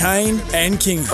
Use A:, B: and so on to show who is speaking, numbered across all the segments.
A: Kane and King.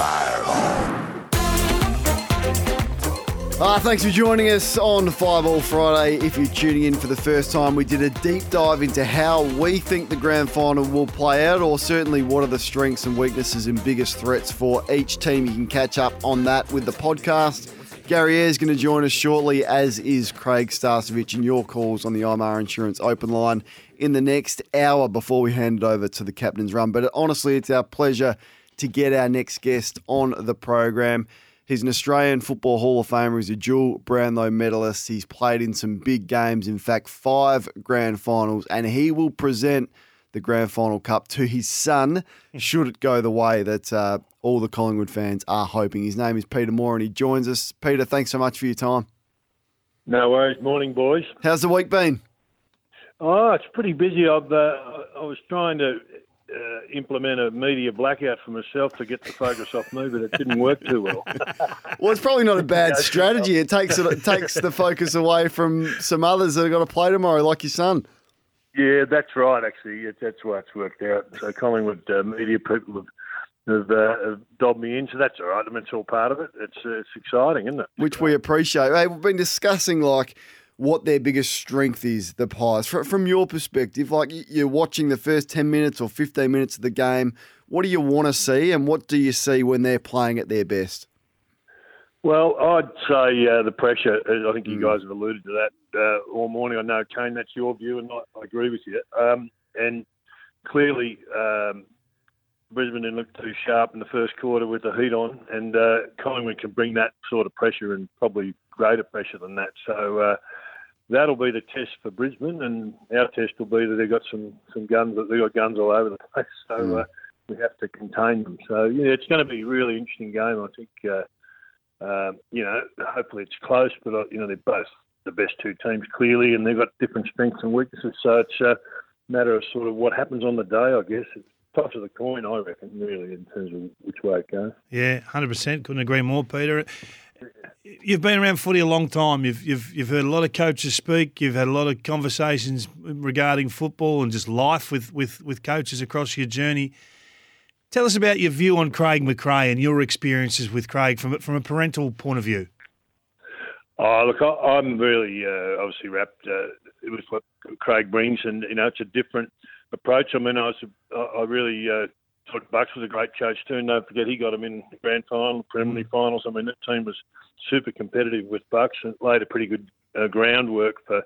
B: Uh, thanks for joining us on Fireball Friday. If you're tuning in for the first time, we did a deep dive into how we think the grand final will play out, or certainly what are the strengths and weaknesses and biggest threats for each team. You can catch up on that with the podcast. Gary is going to join us shortly, as is Craig Starcevich, and your calls on the IMR Insurance open line in the next hour before we hand it over to the captain's run. But honestly, it's our pleasure to get our next guest on the program. He's an Australian Football Hall of Famer. He's a dual Brownlow medalist. He's played in some big games, in fact, five grand finals, and he will present the grand final cup to his son, should it go the way that uh, all the Collingwood fans are hoping. His name is Peter Moore, and he joins us. Peter, thanks so much for your time.
C: No worries. Morning, boys.
B: How's the week been?
C: Oh, it's pretty busy. I've, uh, I was trying to uh, implement a media blackout for myself to get the focus off me, but it didn't work too well.
B: well, it's probably not a bad strategy. It takes it, it takes the focus away from some others that have got to play tomorrow, like your son.
C: Yeah, that's right. Actually, it, that's why it's worked out. So Collingwood uh, media people have have, uh, have dobbed me in, so that's all right. I mean, it's all part of it. It's uh, it's exciting, isn't it?
B: Which we appreciate. Hey, we've been discussing like what their biggest strength is, the Pies. From your perspective, like you're watching the first 10 minutes or 15 minutes of the game, what do you want to see and what do you see when they're playing at their best?
C: Well, I'd say uh, the pressure. I think you mm. guys have alluded to that uh, all morning. I know, Kane, that's your view, and I, I agree with you. Um, and clearly, um, Brisbane didn't look too sharp in the first quarter with the heat on, and uh, Collingwood can bring that sort of pressure and probably greater pressure than that. So uh, that'll be the test for Brisbane, and our test will be that they've got some some guns. They've got guns all over the place, so mm. uh, we have to contain them. So yeah, it's going to be a really interesting game. I think uh, uh, you know, hopefully it's close, but uh, you know they're both the best two teams clearly, and they've got different strengths and weaknesses. So it's a matter of sort of what happens on the day, I guess. It's toss of the coin, I reckon, really, in terms of which way it goes.
D: Yeah, hundred percent. Couldn't agree more, Peter you've been around footy a long time. You've, you've you've heard a lot of coaches speak. You've had a lot of conversations regarding football and just life with, with, with coaches across your journey. Tell us about your view on Craig McRae and your experiences with Craig from from a parental point of view.
C: Oh, look, I, am really uh, obviously rapt uh, with what Craig brings, and you know it's a different approach. I mean, I was I really uh, thought Bucks was a great coach too. Don't forget, he got him in grand final, preliminary finals. I mean, that team was super competitive with Bucks and laid a pretty good uh, groundwork for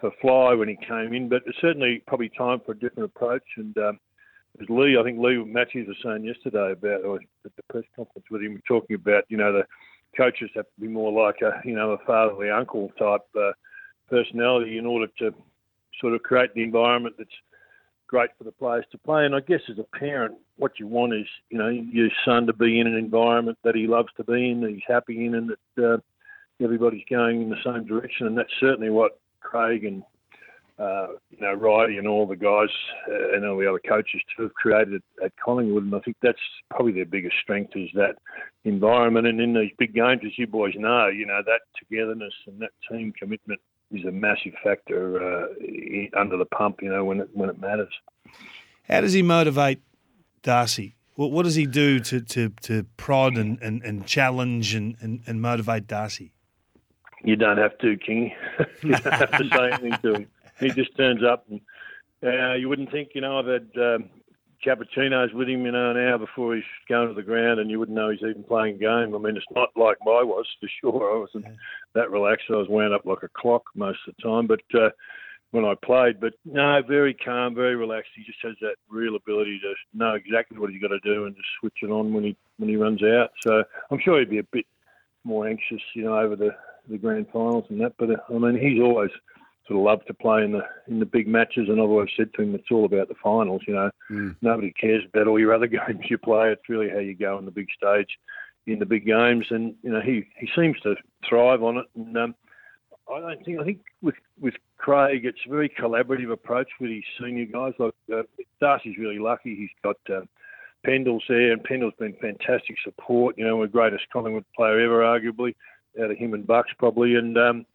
C: for Fly when he came in. But certainly probably time for a different approach. And um, as Lee, I think Leigh Matthews was saying yesterday about or at the press conference with him, talking about you know the coaches have to be more like a you know a fatherly uncle type uh, personality in order to sort of create the environment that's great for the players to play. And I guess as a parent, what you want is, you know, your son to be in an environment that he loves to be in, that he's happy in, and that uh, everybody's going in the same direction. And that's certainly what Craig and uh, you know, Riley and all the guys uh, and all the other coaches too have created at Collingwood, and I think that's probably their biggest strength is that environment. And in these big games, as you boys know, you know that togetherness and that team commitment is a massive factor uh, under the pump. You know when it when it matters.
D: How does he motivate Darcy? What, what does he do to, to, to prod and, and, and challenge and, and, and motivate Darcy?
C: You don't have to, King. you don't have to say anything to him. He just turns up, and uh, you wouldn't think. You know, I've had um, cappuccinos with him, you know, an hour before he's going to the ground, and you wouldn't know he's even playing a game. I mean, it's not like I was for sure. I wasn't that relaxed. I was wound up like a clock most of the time, but uh, when I played. But no, very calm, very relaxed. He just has that real ability to know exactly what he's got to do and just switch it on when he when he runs out. So I'm sure he'd be a bit more anxious, you know, over the the grand finals and that. But uh, I mean, he's always sort of loved to play in the in the big matches, and I've always said to him, it's all about the finals. You know, mm. nobody cares about all your other games you play. It's really how you go on the big stage in the big games, and you know he he seems to thrive on it. And um, I don't think I think with with Craig, it's a very collaborative approach with his senior guys. Like uh, Darcy's really lucky; he's got uh, Pendle's there, and Pendle's been fantastic support. You know, the greatest Collingwood player ever, arguably, out of him and Bucks probably. And um,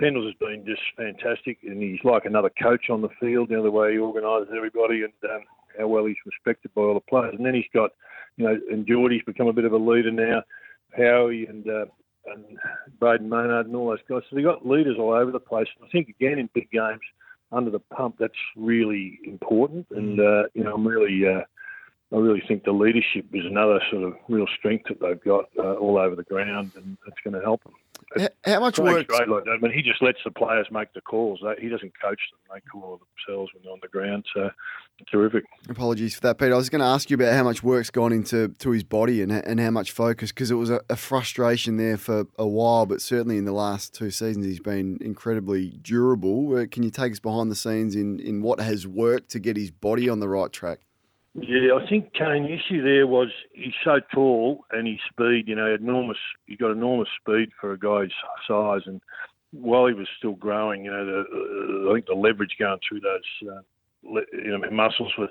C: Pendles has been just fantastic, and he's like another coach on the field. You know, the way he organises everybody and um, how well he's respected by all the players. And then he's got you know, and Geordie's become a bit of a leader now. Howie and uh, and Brayden Maynard and all those guys. So they've got leaders all over the place. And I think again in big games under the pump, that's really important. And uh, you know, I'm really, uh, I really think the leadership is another sort of real strength that they've got uh, all over the ground, and it's going to help them.
B: How much work?
C: great like that. I mean, he just lets the players make the calls. He doesn't coach them; they call themselves when they're on the ground. So, terrific.
B: Apologies for that, Peter. I was going to ask you about how much work's gone into to his body and and how much focus because it was a, a frustration there for a while, but certainly in the last two seasons he's been incredibly durable. Uh, Can you take us behind the scenes in in what has worked to get his body on the right track?
C: Yeah, I think Kane. The issue there was he's so tall and his speed. You know, enormous. He's got enormous speed for a guy's size, and while he was still growing, you know, the, uh, I think the leverage going through those uh, you know muscles was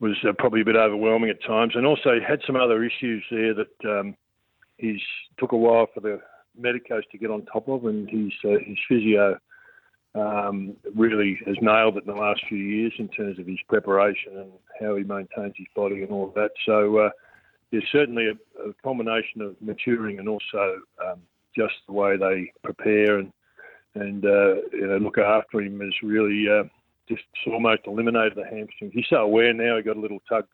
C: was uh, probably a bit overwhelming at times, and also he had some other issues there that um, he's took a while for the medicos to get on top of, and his uh, his physio um, really has nailed it in the last few years in terms of his preparation and how he maintains his body and all of that. So uh, there's certainly a, a combination of maturing and also um, just the way they prepare and and uh, you know look after him has really uh, just almost eliminated the hamstrings. He's so aware now. He got a little tug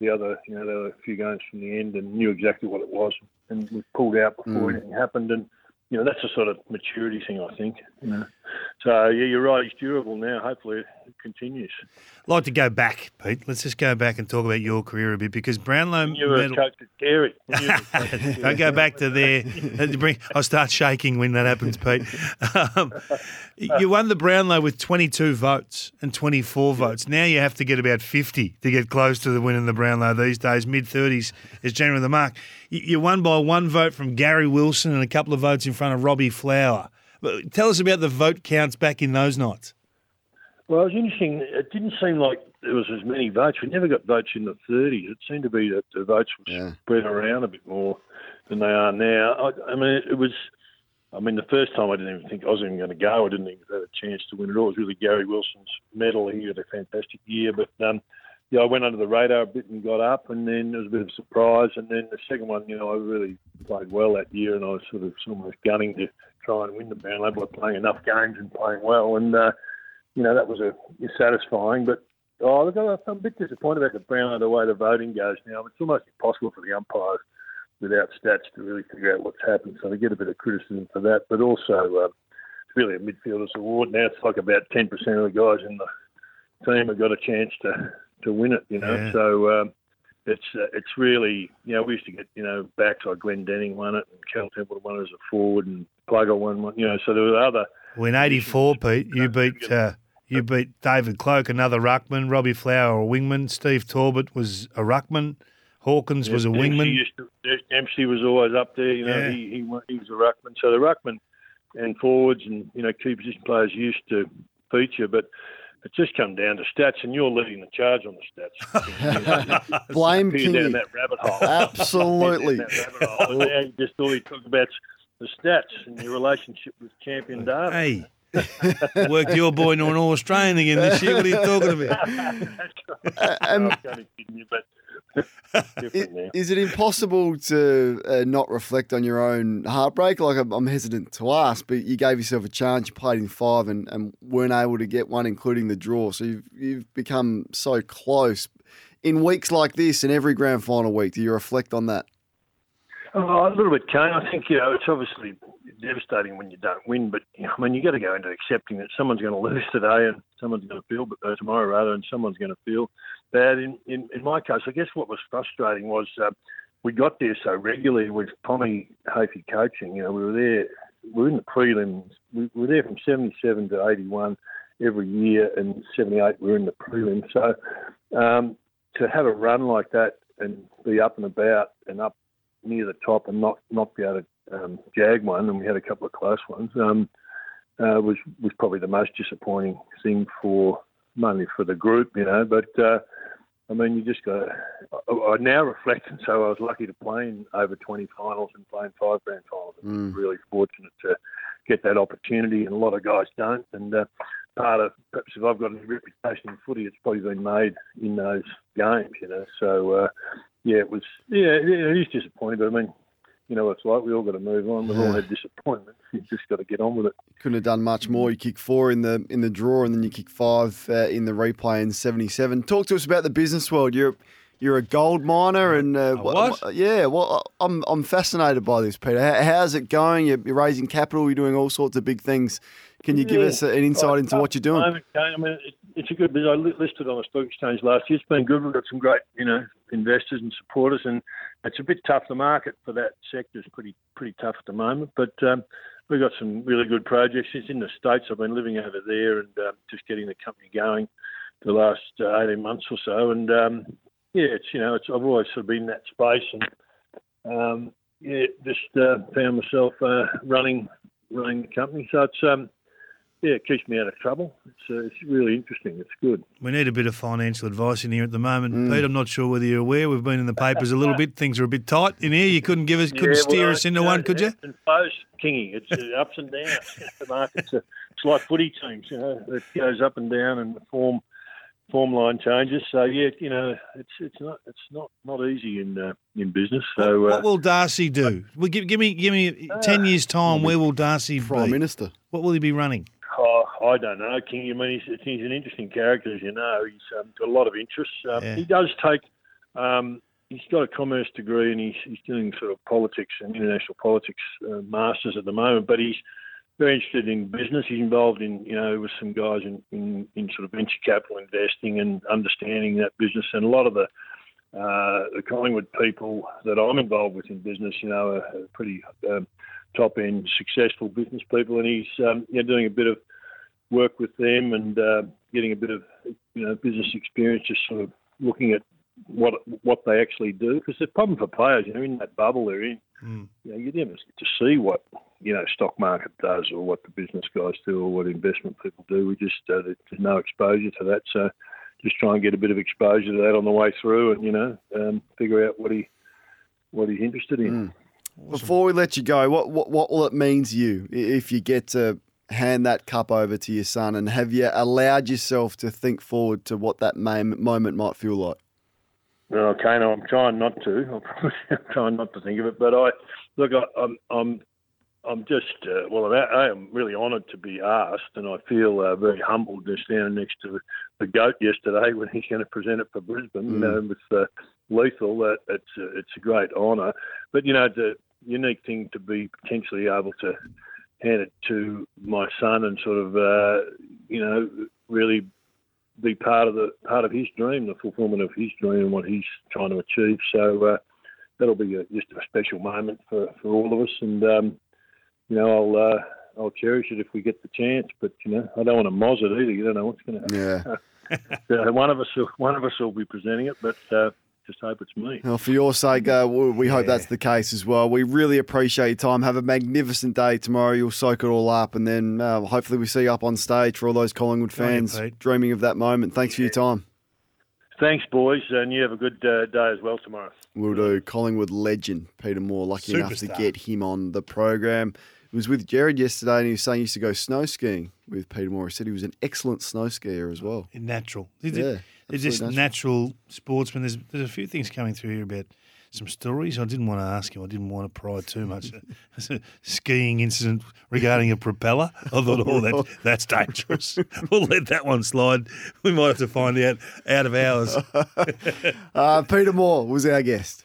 C: the other you know there were a few games from the end and knew exactly what it was and was pulled out before
B: Mm.
C: anything happened and you know, that's a sort of maturity thing, I think. You know. So, yeah, you're right. It's durable now. Hopefully it continues.
D: I'd like to go back, Pete. Let's just go back and talk about your career a bit because Brownlow
C: You were
D: medal.
C: coach at Carey. You were a coach at Carey.
D: Don't go back to there. I'll start shaking when that happens, Pete. Um, you won the Brownlow with 22 votes and 24 votes. Now you have to get about 50 to get close to the win in the Brownlow these days. Mid 30s is generally the mark. You won by one vote from Gary Wilson and a couple of votes in front of Robbie Flower. But Tell us about the vote counts back in those nights.
C: Well, it was interesting. It didn't seem like there was as many votes. We never got votes in the 30s. It seemed to be that the votes were
B: Yeah.
C: spread around a bit more than they are now. I, I mean, it was. I mean, the first time I didn't even think I was even going to go. I didn't even have a chance to win it all. It was really Gary Wilson's medal. He had a fantastic year, but um, yeah, I went under the radar a bit and got up, and then it was a bit of a surprise. And then the second one, you know, I really played well that year, and I was sort of almost gunning to try and win the Brownlow by playing enough games and playing well. And uh, you know, that was a satisfying. But oh, look, I'm a bit disappointed about the Brownlow the way the voting goes now. It's almost impossible for the umpires without stats to really figure out what's happened. So they get a bit of criticism for that. But also, uh, it's really a midfielders award now. It's like about 10% of the guys in the team have got a chance to to win it. You know,
D: Yeah.
C: so. Um, it's uh, it's really you know we used to get you know backs like Glendinning won it and Kel Templeton won it as a forward and Plugger won one you know so there were other
D: Well, in '84, Pete, you beat uh, you beat David Cloke, another ruckman. Robbie Flower, a wingman. Steve Torbett was a ruckman. Hawkins was a wingman.
C: Dempsey was always up there. You know,
D: Yeah.
C: he, he he was a ruckman. So the ruckman and forwards and you know key position players used to feature, but it just come down to stats, and you're leading the charge on the stats.
B: Blame
C: Peer down that rabbit hole.
B: Absolutely.
C: That rabbit hole. And now just all you talk about the stats and your relationship with champion Darwin.
D: Hey, worked your boy into an All Australian again this year. What are you talking about?
B: um,
C: I'm only kidding you, but
B: Is it impossible to uh, not reflect on your own heartbreak? Like I'm, I'm hesitant to ask, but you gave yourself a chance. You played in five and, and weren't able to get one, including the draw. So you've you've become so close. In weeks like this, in every grand final week, do you reflect on that?
C: Oh, a little bit, Kane. I think you know it's obviously devastating when you don't win, but you know, I mean you got to go into accepting that someone's going to lose today and someone's going to feel, uh, tomorrow rather, and someone's going to feel bad. In, in in my case, I guess what was frustrating was uh, we got there so regularly with Tommy Hafey coaching. You know, we were there, we were in the prelims. We were there from '77 to '81 every year, and '78 we were in the prelims. So um, to have a run like that and be up and about and up near the top and not not be able to um, jag one, and we had a couple of close ones. Um, uh, was was probably the most disappointing thing for mainly for the group, you know. But uh, I mean, you just got. I, I now reflect and so I was lucky to play in over 20 finals and play in five grand finals.
B: Mm.
C: really fortunate to get that opportunity, and a lot of guys don't. And uh, part of perhaps if I've got any reputation in footy, it's probably been made in those games, you know. So. Uh, yeah, it was yeah, it is disappointing. But I mean, you know it's like. We all got to move on. We've all had disappointments. You just got to get on with it.
B: Couldn't have done much more. You kick four in the in the draw, and then you kick five uh, in the replay in '77. Talk to us about the business world. You're you're a gold miner, and uh,
D: what?
B: Yeah, well, I'm I'm fascinated by this, Peter. How, how's it going? You're, you're, raising capital. You're doing all sorts of big things. Can you give us an insight into what you're doing?
C: I mean, it's a good business. I listed on the stock exchange last year. It's been good. We've got some great, you know, investors and supporters, and it's a bit tough. The market for that sector is pretty pretty tough at the moment, but um, we've got some really good projects. It's in the states. I've been living over there and um, just getting the company going the last uh, 18 months or so, and um, yeah, it's you know, it's I've always sort of been in that space, and um, yeah, just uh, found myself uh, running running the company. So it's um, yeah, it keeps me out of trouble. It's uh, it's really interesting. It's good.
D: We need a bit of financial advice in here at the moment, mm. Pete. I'm not sure whether you're aware. We've been in the papers a little bit. Things are a bit tight in here. You couldn't give us, couldn't yeah, steer well, us into one, could you?
C: And post kingy. It's uh, ups and downs. the market's a, it's like footy teams. You know, it goes up and down, and the form form line changes. So yeah, you know, it's it's not it's not not easy in uh, in business. So
D: what, what uh, will Darcy do? Well, give, give me give me ten years time. Where will Darcy
B: Prime
D: be?
B: Minister?
D: What will he be running?
C: Oh, I don't know, King. I mean, he's, he's an interesting character, as you know. He's um, got a lot of interests. Um, yeah. He does take. Um, he's got a commerce degree, and he's he's doing sort of politics and international politics uh, masters at the moment. But he's very interested in business. He's involved in, you know, with some guys in, in, in sort of venture capital investing and understanding that business. And a lot of the uh, the Collingwood people that I'm involved with in business, you know, are, pretty um, top end, successful business people. And he's um, you doing a bit of work with them and uh, getting a bit of you know business experience, just sort of looking at what what they actually do. Because the problem for players, you know, in that bubble they're in, mm. you know, you never get to see what you know stock market does or what the business guys do or what investment people do. We just uh, there's no exposure to that, so just try and get a bit of exposure to that on the way through, and you know, um, figure out what he what he's interested in. Mm.
B: Awesome. Before we let you go, what, what what will it mean to you if you get to hand that cup over to your son, and have you allowed yourself to think forward to what that moment might feel like?
C: Well, okay, no, I'm trying not to. I'm trying not to think of it, but I look. I, I'm I'm I'm just uh, well. I am really honoured to be asked, and I feel uh, very humbled to stand next to the goat yesterday when he's going to present it for Brisbane mm. uh, with uh, Lethal. That it's uh, it's a great honour, but you know the unique thing to be potentially able to hand it to my son and sort of uh, you know really be part of the part of his dream, the fulfilment of his dream and what he's trying to achieve. So uh, that'll be a, just a special moment for, for all of us, and um, you know I'll uh, I'll cherish it if we get the chance. But you know I don't want to moz it either. You don't know what's going to
B: happen.
C: Yeah. so one of us will, one of us will be presenting it, but. Just hope it's me.
B: Well, for your sake, uh, we hope that's the case as well. We really appreciate your time. Have a magnificent day tomorrow. You'll soak it all up, and then uh, hopefully we see you up on stage for all those Collingwood fans dreaming of that moment. Thanks yeah. for your time.
C: Thanks, boys, and you have a good uh, day as well tomorrow.
B: We'll do. Collingwood legend Peter Moore, lucky Superstar. enough to get him on the program. He was with Jared yesterday, and he was saying he used to go snow skiing with Peter Moore. He said he was an excellent snow skier as well.
D: Natural. Yeah. They're just natural. natural sportsmen. There's there's a few things coming through here about some stories. I didn't want to ask him. I didn't want to pry too much. a skiing incident regarding a propeller. I thought, oh, that, that's dangerous. we'll let that one slide. We might have to find out out of hours.
B: uh, Peter Moore was our guest.